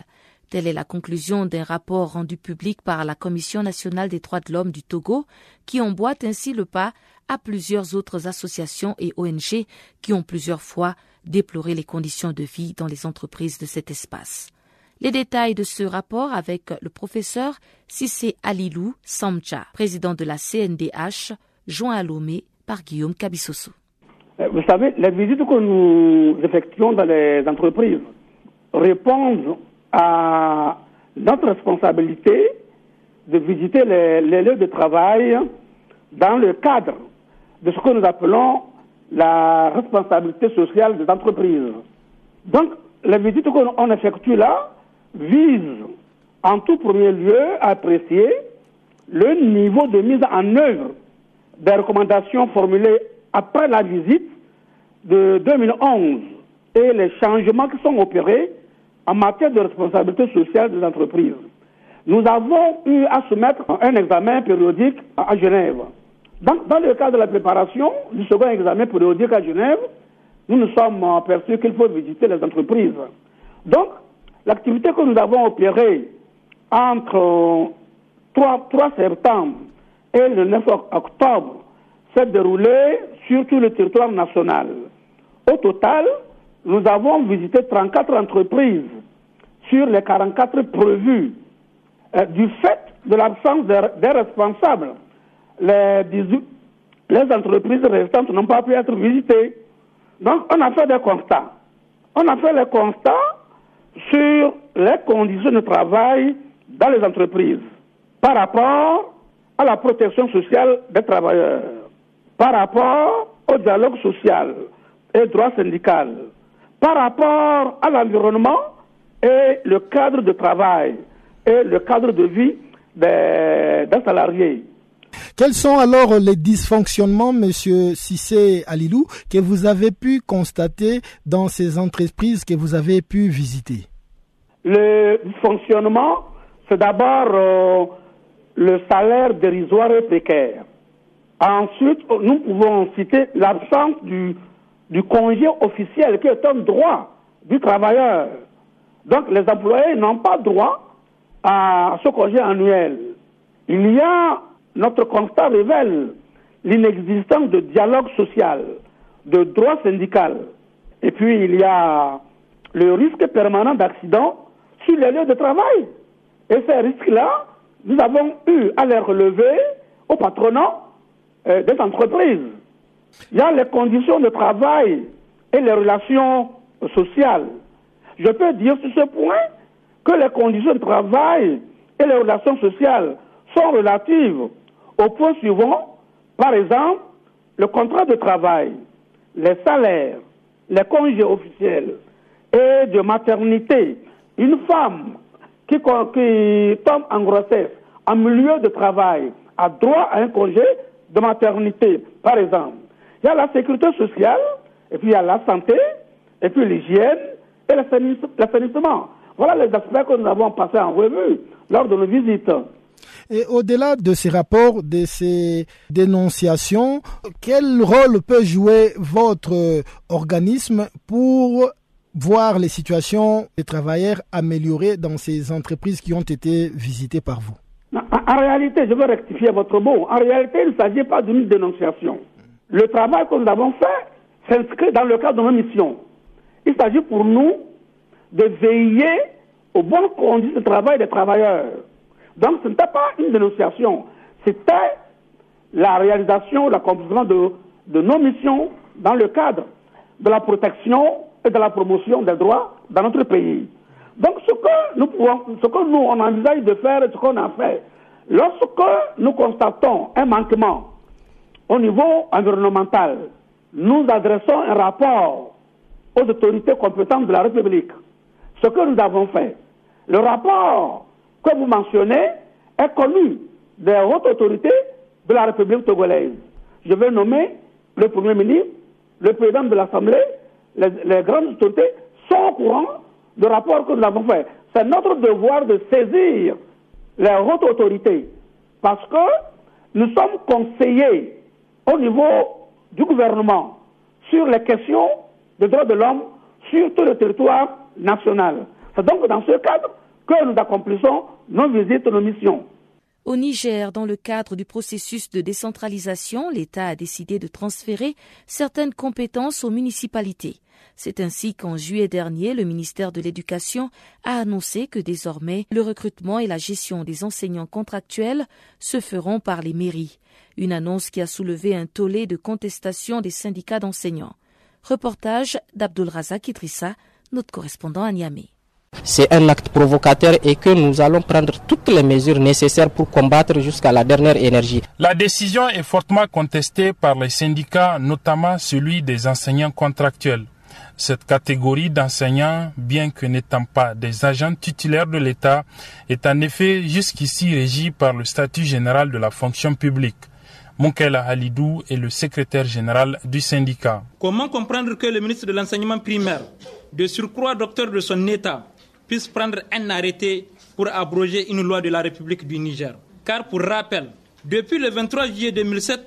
Telle est la conclusion d'un rapport rendu public par la Commission nationale des droits de l'homme du Togo, qui emboîte ainsi le pas à plusieurs autres associations et ONG qui ont plusieurs fois déploré les conditions de vie dans les entreprises de cet espace. Les détails de ce rapport avec le professeur Sissé Alilou Samcha, président de la CNDH, joint à Lomé par Guillaume Cabissoso. Vous savez, les visites que nous effectuons dans les entreprises répondent à notre responsabilité de visiter les, les, lieux de travail dans le cadre de ce que nous appelons la responsabilité sociale des entreprises. Donc, les visites qu'on effectue là visent en tout premier lieu à apprécier le niveau de mise en œuvre des recommandations formulées après la visite de 2011 et les changements qui sont opérés en matière de responsabilité sociale des entreprises. Nous avons eu à soumettre un examen périodique à Genève. Dans, le cadre de la préparation du second examen périodique à Genève, nous nous sommes aperçus qu'il faut visiter les entreprises. Donc, l'activité que nous avons opérée entre 3, 3 septembre et le 9 octobre s'est déroulée sur tout le territoire national. Au total, nous avons visité 34 entreprises sur les 44 prévues. Euh, du fait de l'absence des, responsables, les, 18, les entreprises restantes n'ont pas pu être visitées. Donc, on a fait des constats. On a fait les constats sur les conditions de travail dans les entreprises par rapport à la protection sociale des travailleurs, par rapport au dialogue social et droit syndical, par rapport à l'environnement et le cadre de travail et le cadre de vie des, des salariés. Quels sont alors les dysfonctionnements, Monsieur Sissé Alilou, que vous avez pu constater dans ces entreprises que vous avez pu visiter? Le dysfonctionnement, c'est d'abord euh, le salaire dérisoire et précaire. Ensuite, nous pouvons citer l'absence du, congé officiel qui est un droit du travailleur. Donc les employés n'ont pas droit à ce congé annuel. Il y a, notre constat révèle l'inexistence de dialogue social, de droit syndical. Et puis il y a le risque permanent d'accident sur les lieux de travail. Et ces risques-là, nous avons eu à les relever au patronat euh, des entreprises. Il y a les conditions de travail et les relations sociales. Je peux dire sur ce point que les conditions de travail et les relations sociales sont relatives aux points suivants. Par exemple, le contrat de travail, les salaires, les congés officiels et de maternité. Une femme qui, tombe en grossesse en milieu de travail a droit à un congé de maternité, par exemple. Il y a la sécurité sociale, et puis il y a la santé, et puis l'hygiène et l'assainissement. Voilà les aspects que nous avons passés en revue lors de nos visites. Et au-delà de ces rapports, de ces dénonciations, quel rôle peut jouer votre organisme pour voir les situations des travailleurs améliorées dans ces entreprises qui ont été visitées par vous En réalité, je veux rectifier votre mot. En réalité, il ne s'agit pas d'une dénonciation. Le travail que nous avons fait s'inscrit dans le cadre de nos missions. Il s'agit pour nous de veiller aux bonnes conditions de travail des travailleurs. Donc ce n'était pas une dénonciation, c'était la réalisation, l'accomplissement de, de nos missions dans le cadre de la protection de la promotion des droits dans notre pays. Donc ce que nous pouvons, ce que nous envisage de faire ce qu'on a fait, lorsque nous constatons un manquement au niveau environnemental, nous adressons un rapport aux autorités compétentes de la République. Ce que nous avons fait, le rapport que vous mentionnez est connu des hautes autorités de la République togolaise. Je vais nommer le Premier ministre, le président de l'Assemblée, les, grandes autorités sont au courant du rapport que nous avons fait. C'est notre devoir de saisir les hautes autorités parce que nous sommes conseillés au niveau du gouvernement sur les questions des droits de l'homme sur tout le territoire national. C'est donc dans ce cadre que nous accomplissons nos visites, nos missions. Au Niger, dans le cadre du processus de décentralisation, l'État a décidé de transférer certaines compétences aux municipalités. C'est ainsi qu'en juillet dernier, le ministère de l'Éducation a annoncé que désormais, le recrutement et la gestion des enseignants contractuels se feront par les mairies. Une annonce qui a soulevé un tollé de contestation des syndicats d'enseignants. Reportage d'Abdul Razak Idrissa, notre correspondant à Niamey. C'est un acte provocateur et que nous allons prendre toutes les mesures nécessaires pour combattre jusqu'à la dernière énergie. La décision est fortement contestée par les syndicats, notamment celui des enseignants contractuels. Cette catégorie d'enseignants, bien que n'étant pas des agents titulaires de l'État, est en effet jusqu'ici régie par le statut général de la fonction publique. Moukela Halidou est le secrétaire général du syndicat. Comment comprendre que le ministre de l'enseignement primaire, de surcroît docteur de son État, puisse prendre un arrêté pour abroger une loi de la République du Niger Car pour rappel, depuis le 23 juillet 2007,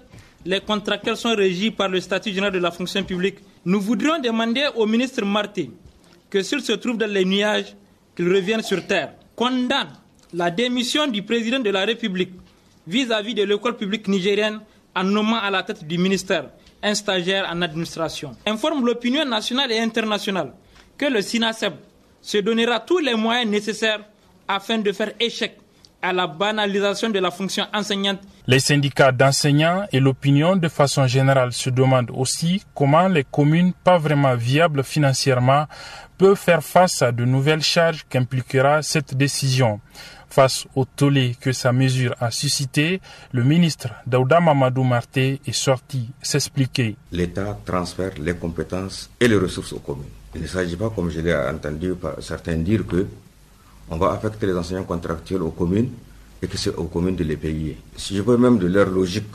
les contractuels sont régis par le statut général de la fonction publique. Nous voudrions demander au ministre Marty que s'il se trouve dans les nuages, qu'il revienne sur terre, condamne la démission du président de la République vis-à-vis de l'école publique nigérienne en nommant à la tête du ministère un stagiaire en administration. Informe l'opinion nationale et internationale que le SINASEB se donnera tous les moyens nécessaires afin de faire échec à la banalisation de la fonction enseignante. Les syndicats d'enseignants et l'opinion de façon générale se demandent aussi comment les communes pas vraiment viables financièrement peuvent faire face à de nouvelles charges qu'impliquera cette décision. Face au tollé que sa mesure a suscité, le ministre Daouda Mamadou Marté est sorti s'expliquer. L'État transfère les compétences et les ressources aux communes. Il ne s'agit pas, comme je l'ai entendu par certains dire, que on va affecter les enseignants contractuels aux communes et que c'est aux communes de les payer. Si je veux même de leur logique,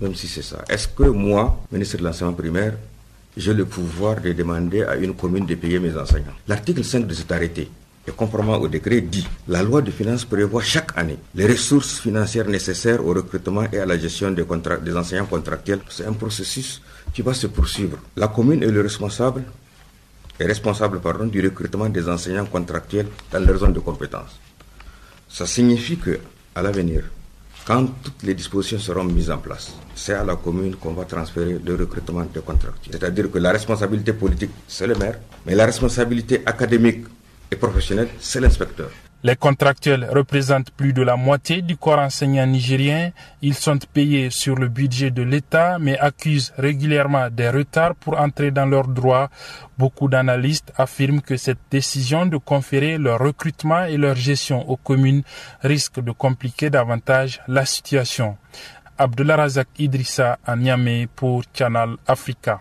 même si c'est ça, est-ce que moi, ministre de l'enseignement primaire, j'ai le pouvoir de demander à une commune de payer mes enseignants? L'article 5 de cet arrêté et conformément au décret dit, la loi de finances prévoit chaque année les ressources financières nécessaires au recrutement et à la gestion des, des enseignants contractuels. C'est un processus qui va se poursuivre. La commune est le responsable, est responsable pardon, du recrutement des enseignants contractuels dans leur zone de compétences. Ça signifie que, à l'avenir, quand toutes les dispositions seront mises en place, c'est à la commune qu'on va transférer le recrutement des contractuels. C'est-à-dire que la responsabilité politique, c'est le maire, mais la responsabilité académique et professionnel, c'est l'inspecteur. Les contractuels représentent plus de la moitié du corps enseignant nigérien. Ils sont payés sur le budget de l'État, mais accusent régulièrement des retards pour entrer dans leurs droits. Beaucoup d'analystes affirment que cette décision de conférer leur recrutement et leur gestion aux communes risque de compliquer davantage la situation. Abdullah Razak Idrissa à Niamey pour Channel Africa.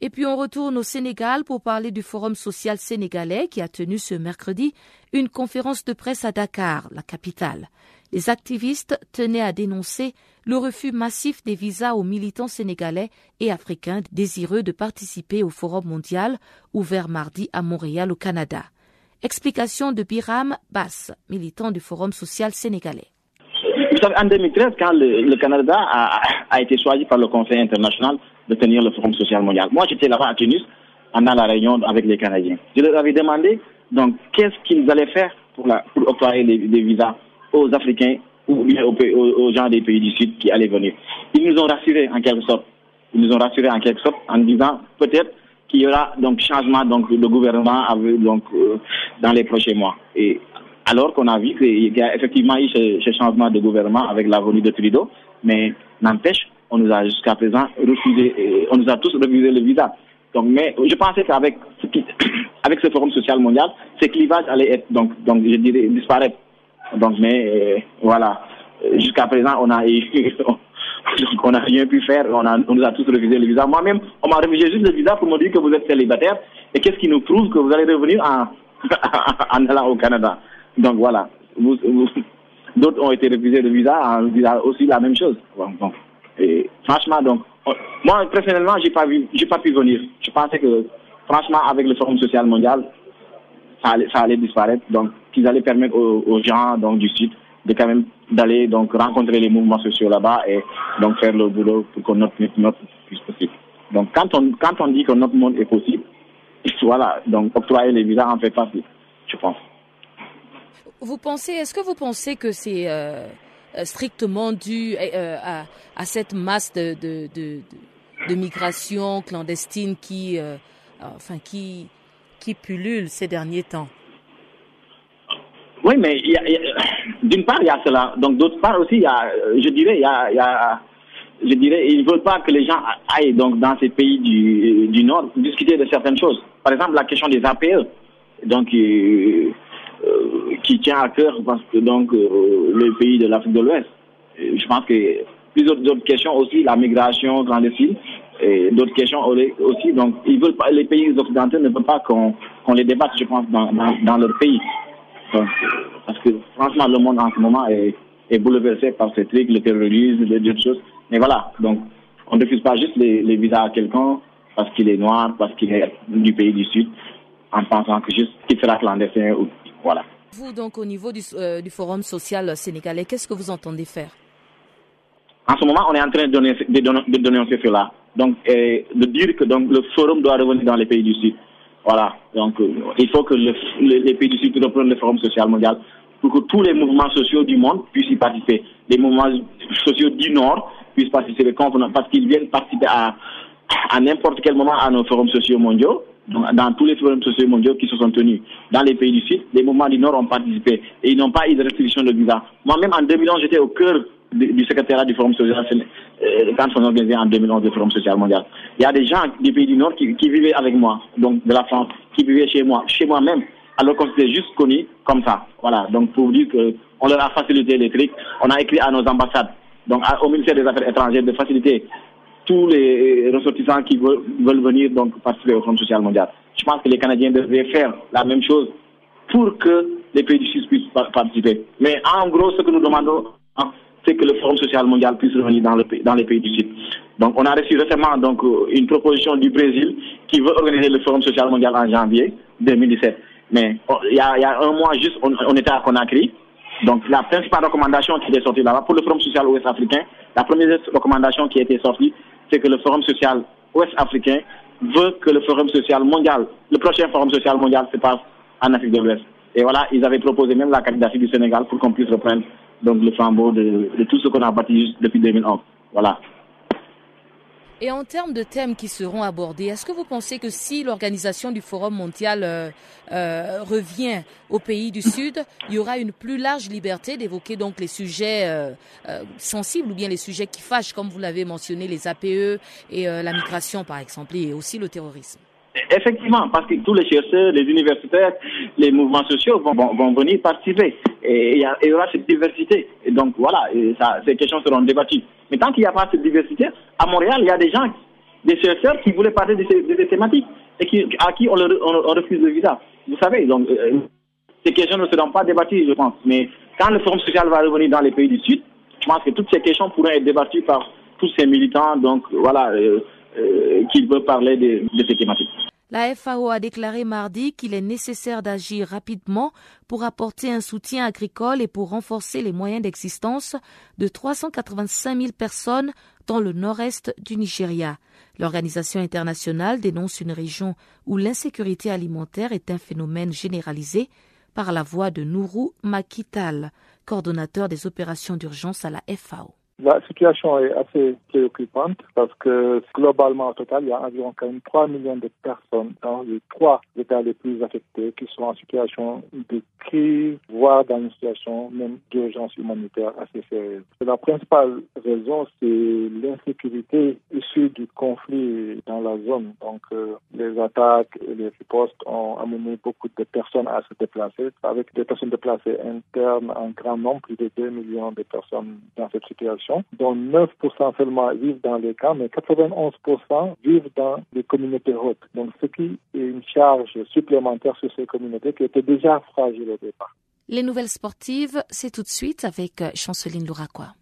Et puis on retourne au Sénégal pour parler du Forum social sénégalais qui a tenu ce mercredi une conférence de presse à Dakar, la capitale. Les activistes tenaient à dénoncer le refus massif des visas aux militants sénégalais et africains désireux de participer au Forum mondial ouvert mardi à Montréal au Canada. Explication de Biram Bass, militant du Forum social sénégalais. En 2013, quand le, Canada a, été choisi par le Conseil international de tenir le Forum social mondial, moi j'étais là-bas à Tunis, pendant la réunion avec les Canadiens. Je leur avais demandé donc qu'est-ce qu'ils allaient faire pour, la, pour octroyer des visas aux Africains ou aux, gens des pays du Sud qui allaient venir. Ils nous ont rassurés en quelque sorte. Ils nous ont rassurés en quelque sorte en disant peut-être qu'il y aura donc changement donc de gouvernement donc euh, dans les prochains mois. Et alors qu'on a vu qu'il y a effectivement eu ce, changement de gouvernement avec la venue de Trudeau, mais n'empêche, on nous a jusqu'à présent refusé, on nous a tous refusé le visa. Donc, mais je pensais qu'avec *coughs* avec ce forum social mondial, ce clivage allait être, donc, donc je dirais, disparaître. Donc, mais euh, voilà, jusqu'à présent, on a *laughs* on n'a rien pu faire, on, a, on, nous a tous refusé le visa. Moi-même, on m'a refusé juste le visa pour me dire que vous êtes célibataire. Et qu'est-ce qui nous prouve que vous allez revenir en, *laughs* en allant au Canada? Donc voilà, *laughs* d'autres ont été refusés de visa en disant aussi la même chose. Et franchement, donc, moi personnellement, j'ai pas pas pu venir. Je pensais que, franchement, avec le Forum social mondial, ça allait, ça allait disparaître. Donc, qu'ils allaient permettre aux, gens donc du Sud de quand même d'aller donc rencontrer les mouvements sociaux là-bas et donc faire le boulot pour que notre, notre puisse possible. Donc, quand on quand on dit que notre monde est possible, *laughs* voilà, donc octroyer les visas en fait partie, je pense. Vous pensez, est-ce que vous pensez que c'est euh, strictement dû euh, à, à, cette masse de, de, de, migration clandestine qui, enfin, qui, qui pullule ces derniers temps Oui, mais d'une part, il y a cela. Donc, d'autre part aussi, y a, je dirais, il y a, je dirais, ils ne veulent pas que les gens aillent donc dans ces pays du, du Nord discuter de certaines choses. Par exemple, la question des APE. Donc, euh, qui tient à cœur parce que donc euh, le pays de l'Afrique de l'Ouest. Je pense que plusieurs autres questions aussi, la migration clandestine, et d'autres questions aussi. Donc, ils veulent pas, les pays occidentaux ne veulent pas qu'on les débatte, je pense, dans, dans, leur pays. parce que franchement, le monde en ce moment est, bouleversé par ces trucs, le terrorisme, d'autres choses. Mais voilà, donc on ne refuse pas juste les, les visas à quelqu'un parce qu'il est noir, parce qu'il est du pays du Sud, en pensant que juste qu'il sera clandestin. Ou, voilà. Vous, donc, au niveau du, euh, du Forum social sénégalais, qu'est-ce que vous entendez faire? En ce moment, on est en train de donner, de dénoncer cela. Donc, de dire que donc, le Forum doit revenir dans les pays du Sud. Voilà. Donc, euh, il faut que les pays du Sud reprennent le Forum social mondial pour que tous les mouvements sociaux du monde puissent y participer. Les mouvements sociaux du Nord puissent participer parce qu'ils viennent participer à, à n'importe quel moment à nos forums sociaux mondiaux. Dans tous les forums sociaux mondiaux qui se sont tenus dans les pays du Sud, les mouvements du Nord ont participé et ils n'ont pas eu de restriction de visa. Moi-même, en 2011, j'étais au cœur du secrétariat du Forum social euh, quand on organisé en 2011 le Forum social mondial. Il y a des gens du pays du Nord qui, vivaient avec moi, donc de la France, qui vivaient chez moi, chez moi-même, alors qu'on s'était juste connus comme ça. Voilà, donc pour dire qu'on leur a facilité les trucs, on a écrit à nos ambassades, donc au ministère des Affaires étrangères, de faciliter tous les ressortissants qui veulent, venir donc participer au Forum social mondial. Je pense que les Canadiens devraient faire la même chose pour que les pays du Sud puissent participer. Mais en gros, ce que nous demandons, hein, c'est que le Forum social mondial puisse revenir dans, le, dans les pays du Sud. Donc, on a reçu récemment donc, une proposition du Brésil qui veut organiser le Forum social mondial en janvier 2017. Mais oh, il y, a, un mois juste, on, était à Conakry. Donc la principale recommandation qui est sortie là-bas pour le Forum social ouest-africain, la première recommandation qui été sortie, c'est que le Forum social ouest-africain veut que le Forum social mondial, le prochain Forum social mondial se passe en Afrique de l'Ouest. Et voilà, ils avaient proposé même la candidature du Sénégal pour qu'on puisse reprendre donc, le flambeau de, de tout ce qu'on a bâti depuis 2011. Voilà. Et en termes de thèmes qui seront abordés, est-ce que vous pensez que si l'organisation du Forum mondial euh, euh, revient au pays du Sud, il y aura une plus large liberté d'évoquer donc les sujets euh, sensibles ou bien les sujets qui fâchent, comme vous l'avez mentionné, les APE et la migration par exemple, et aussi le terrorisme? Effectivement, parce que tous les chercheurs, les universitaires, les mouvements sociaux vont, vont, venir participer. Et il y, aura cette diversité. Et donc voilà, ces questions seront débattues. Mais tant qu'il n'y a pas cette diversité, à Montréal, il y a des gens, des chercheurs qui voulaient parler de ces, thématiques et qui, à qui on, refuse le visa. Vous savez, donc euh, ces questions ne seront pas débattues, je pense. Mais quand le Forum social va revenir dans les pays du Sud, je pense que toutes ces questions pourront être débattues par tous ces militants. Donc voilà. Euh, euh, qu'il veut parler de, ces thématiques. La FAO a déclaré mardi qu'il est nécessaire d'agir rapidement pour apporter un soutien agricole et pour renforcer les moyens d'existence de 385 000 personnes dans le nord-est du Nigeria. L'organisation internationale dénonce une région où l'insécurité alimentaire est un phénomène généralisé par la voix de Nourou Makital, coordonnateur des opérations d'urgence à la FAO. La situation est assez préoccupante parce que globalement, au total, il y a environ 3 millions de personnes dans les trois États les plus affectés qui sont en situation de crise, voire dans une situation même d'urgence humanitaire assez sérieuse. La principale raison, c'est l'insécurité issue du conflit dans la zone. Donc, euh, les attaques et les ripostes ont amené beaucoup de personnes à se déplacer, avec des personnes déplacées internes en grand nombre, plus de 2 millions de personnes dans cette situation dont 9% seulement vivent dans les camps, mais 91% vivent dans les communautés hautes. Donc, ce qui est une charge supplémentaire sur ces communautés qui étaient déjà fragiles au départ. Les nouvelles sportives, c'est tout de suite avec euh, Chanceline Louraquois.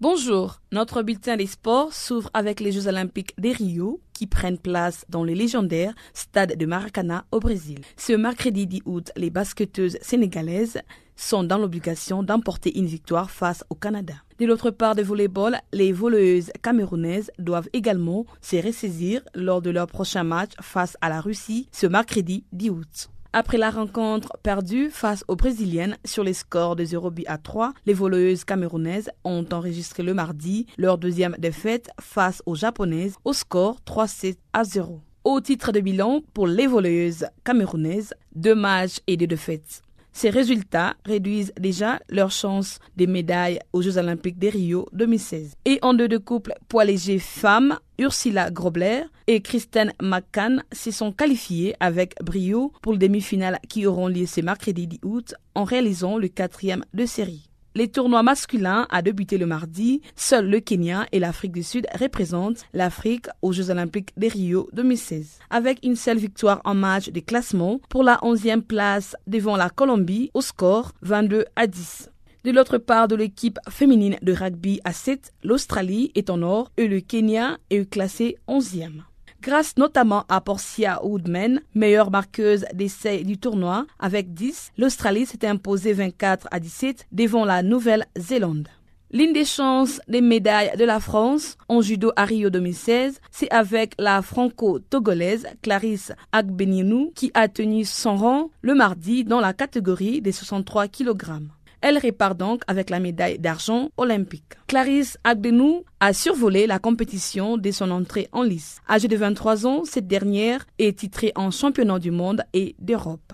Bonjour, notre bulletin des sports s'ouvre avec les Jeux olympiques des Rio qui prennent place dans le légendaire stade de Maracana au Brésil. Ce mercredi 10 août, les basketteuses sénégalaises sont dans l'obligation d'emporter une victoire face au Canada. De l'autre part de volleyball, les voleuses camerounaises doivent également se ressaisir lors de leur prochain match face à la Russie ce mercredi 10 août. Après la rencontre perdue face aux Brésiliennes sur les scores de 0 à 3, les voleuses camerounaises ont enregistré le mardi leur deuxième défaite face aux Japonaises au score 3-7 à 0. Au titre de bilan pour les voleuses camerounaises, deux matchs et deux défaites. Ces résultats réduisent déjà leurs chances des médailles aux Jeux Olympiques de Rio 2016. Et en deux de couple poids léger femmes, Ursula Grobler et Kristen McCann se sont qualifiés avec brio pour les demi-finales qui auront lieu ce mercredi 10 août en réalisant le quatrième de série. Les tournois masculins a débuté le mardi. Seul le Kenya et l'Afrique du Sud représentent l'Afrique aux Jeux Olympiques de Rio 2016. Avec une seule victoire en match de classement pour la 11e place devant la Colombie au score 22 à 10. De l'autre part de l'équipe féminine de rugby à 7, l'Australie est en or et le Kenya est classé 11e grâce notamment à Portia Woodman, meilleure marqueuse d'essai du tournoi avec 10. L'Australie s'est imposée 24 à 17 devant la Nouvelle-Zélande. L'une des chances des médailles de la France en judo à Rio 2016, c'est avec la franco-togolaise Clarisse Agbenienou qui a tenu son rang le mardi dans la catégorie des 63 kg. Elle répart donc avec la médaille d'argent olympique. Clarisse Agdenou a survolé la compétition dès son entrée en lice. Âgée de 23 ans, cette dernière est titrée en championnat du monde et d'Europe.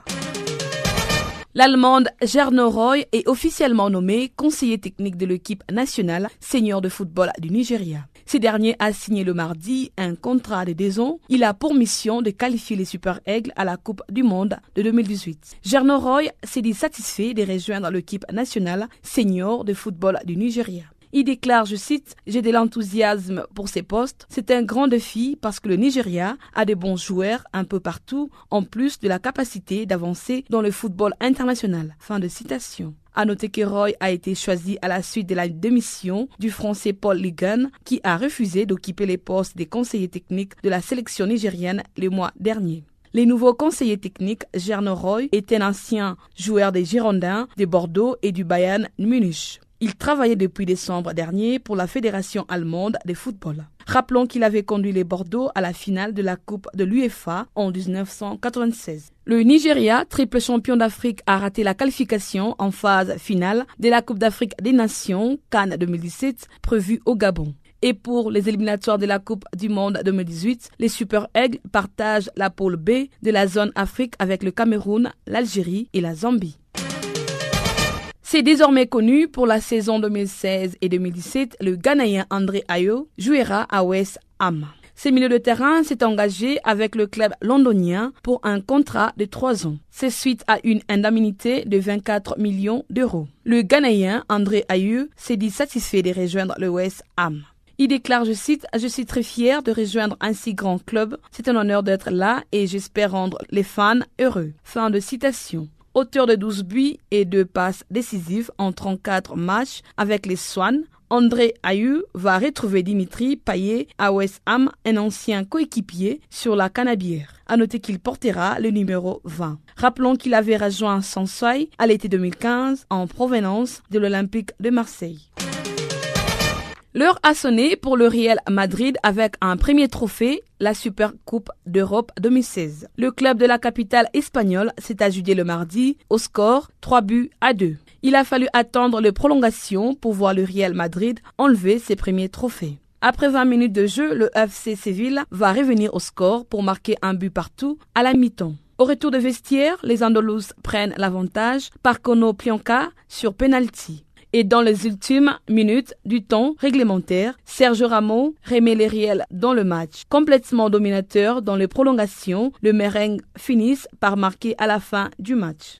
L'Allemande Gerno Roy est officiellement nommée conseiller technique de l'équipe nationale senior de football du Nigeria. Ce dernier a signé le mardi un contrat de deux ans. Il a pour mission de qualifier les Super Aigles à la Coupe du Monde de 2018. Gerno Roy s'est dit satisfait de rejoindre l'équipe nationale senior de football du Nigeria. Il déclare, je cite, J'ai de l'enthousiasme pour ces postes. C'est un grand défi parce que le Nigeria a de bons joueurs un peu partout, en plus de la capacité d'avancer dans le football international. Fin de citation. À noter que Roy a été choisi à la suite de la démission du français Paul Ligan, qui a refusé d'occuper les postes des conseillers techniques de la sélection nigérienne le mois dernier. Les nouveaux conseillers techniques, Gerno Roy, est un ancien joueur des Girondins, de Bordeaux et du Bayern Munich. Il travaillait depuis décembre dernier pour la Fédération allemande de football. Rappelons qu'il avait conduit les Bordeaux à la finale de la Coupe de l'UEFA en 1996. Le Nigeria, triple champion d'Afrique, a raté la qualification en phase finale de la Coupe d'Afrique des Nations Cannes 2017 prévue au Gabon. Et pour les éliminatoires de la Coupe du Monde 2018, les Super Aigles partagent la pôle B de la zone Afrique avec le Cameroun, l'Algérie et la Zambie. C'est désormais connu pour la saison 2016 et 2017, le Ghanéen André Ayo jouera à West Ham. Ce milieu de terrain s'est engagé avec le club londonien pour un contrat de trois ans. C'est suite à une indemnité de 24 millions d'euros. Le Ghanéen André Ayew s'est dit satisfait de rejoindre le West Ham. Il déclare, je cite, Je suis très fier de rejoindre un si grand club. C'est un honneur d'être là et j'espère rendre les fans heureux. Fin de citation. Auteur de 12 buts et de passes décisives en 34 matchs avec les Swans, André Ayew va retrouver Dimitri Payet à West Ham, un ancien coéquipier sur la canabière. À noter qu'il portera le numéro 20. Rappelons qu'il avait rejoint Sansoy à l'été 2015 en provenance de l'Olympique de Marseille. L'heure a sonné pour le Real Madrid avec un premier trophée, la Super Coupe d'Europe 2016. Le club de la capitale espagnole s'est ajouté le mardi au score 3 buts à 2. Il a fallu attendre les prolongations pour voir le Real Madrid enlever ses premiers trophées. Après 20 minutes de jeu, le FC Séville va revenir au score pour marquer un but partout à la mi-temps. Au retour de vestiaire, les Andalous prennent l'avantage par Kono Plionka sur penalty. Et dans les ultimes minutes du temps réglementaire, Sergio Ramos remet les réels dans le match. Complètement dominateur dans les prolongations, le merengue finissent par marquer à la fin du match.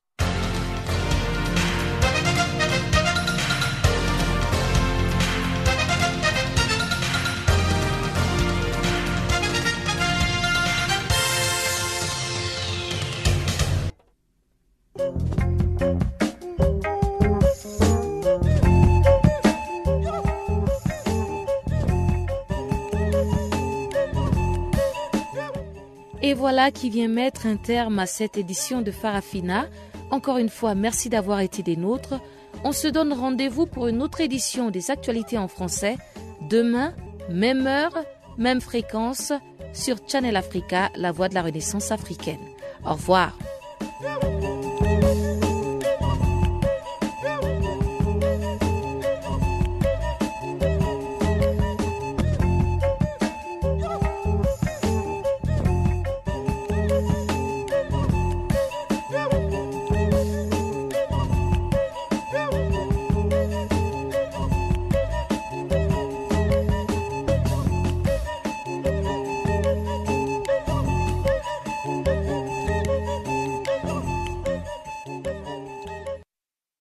Et voilà qui vient mettre un terme à cette édition de Farafina. Encore une fois, merci d'avoir été des nôtres. On se donne rendez-vous pour une autre édition des actualités en français demain, même heure, même fréquence sur Channel Africa, la voix de la Renaissance africaine. Au revoir.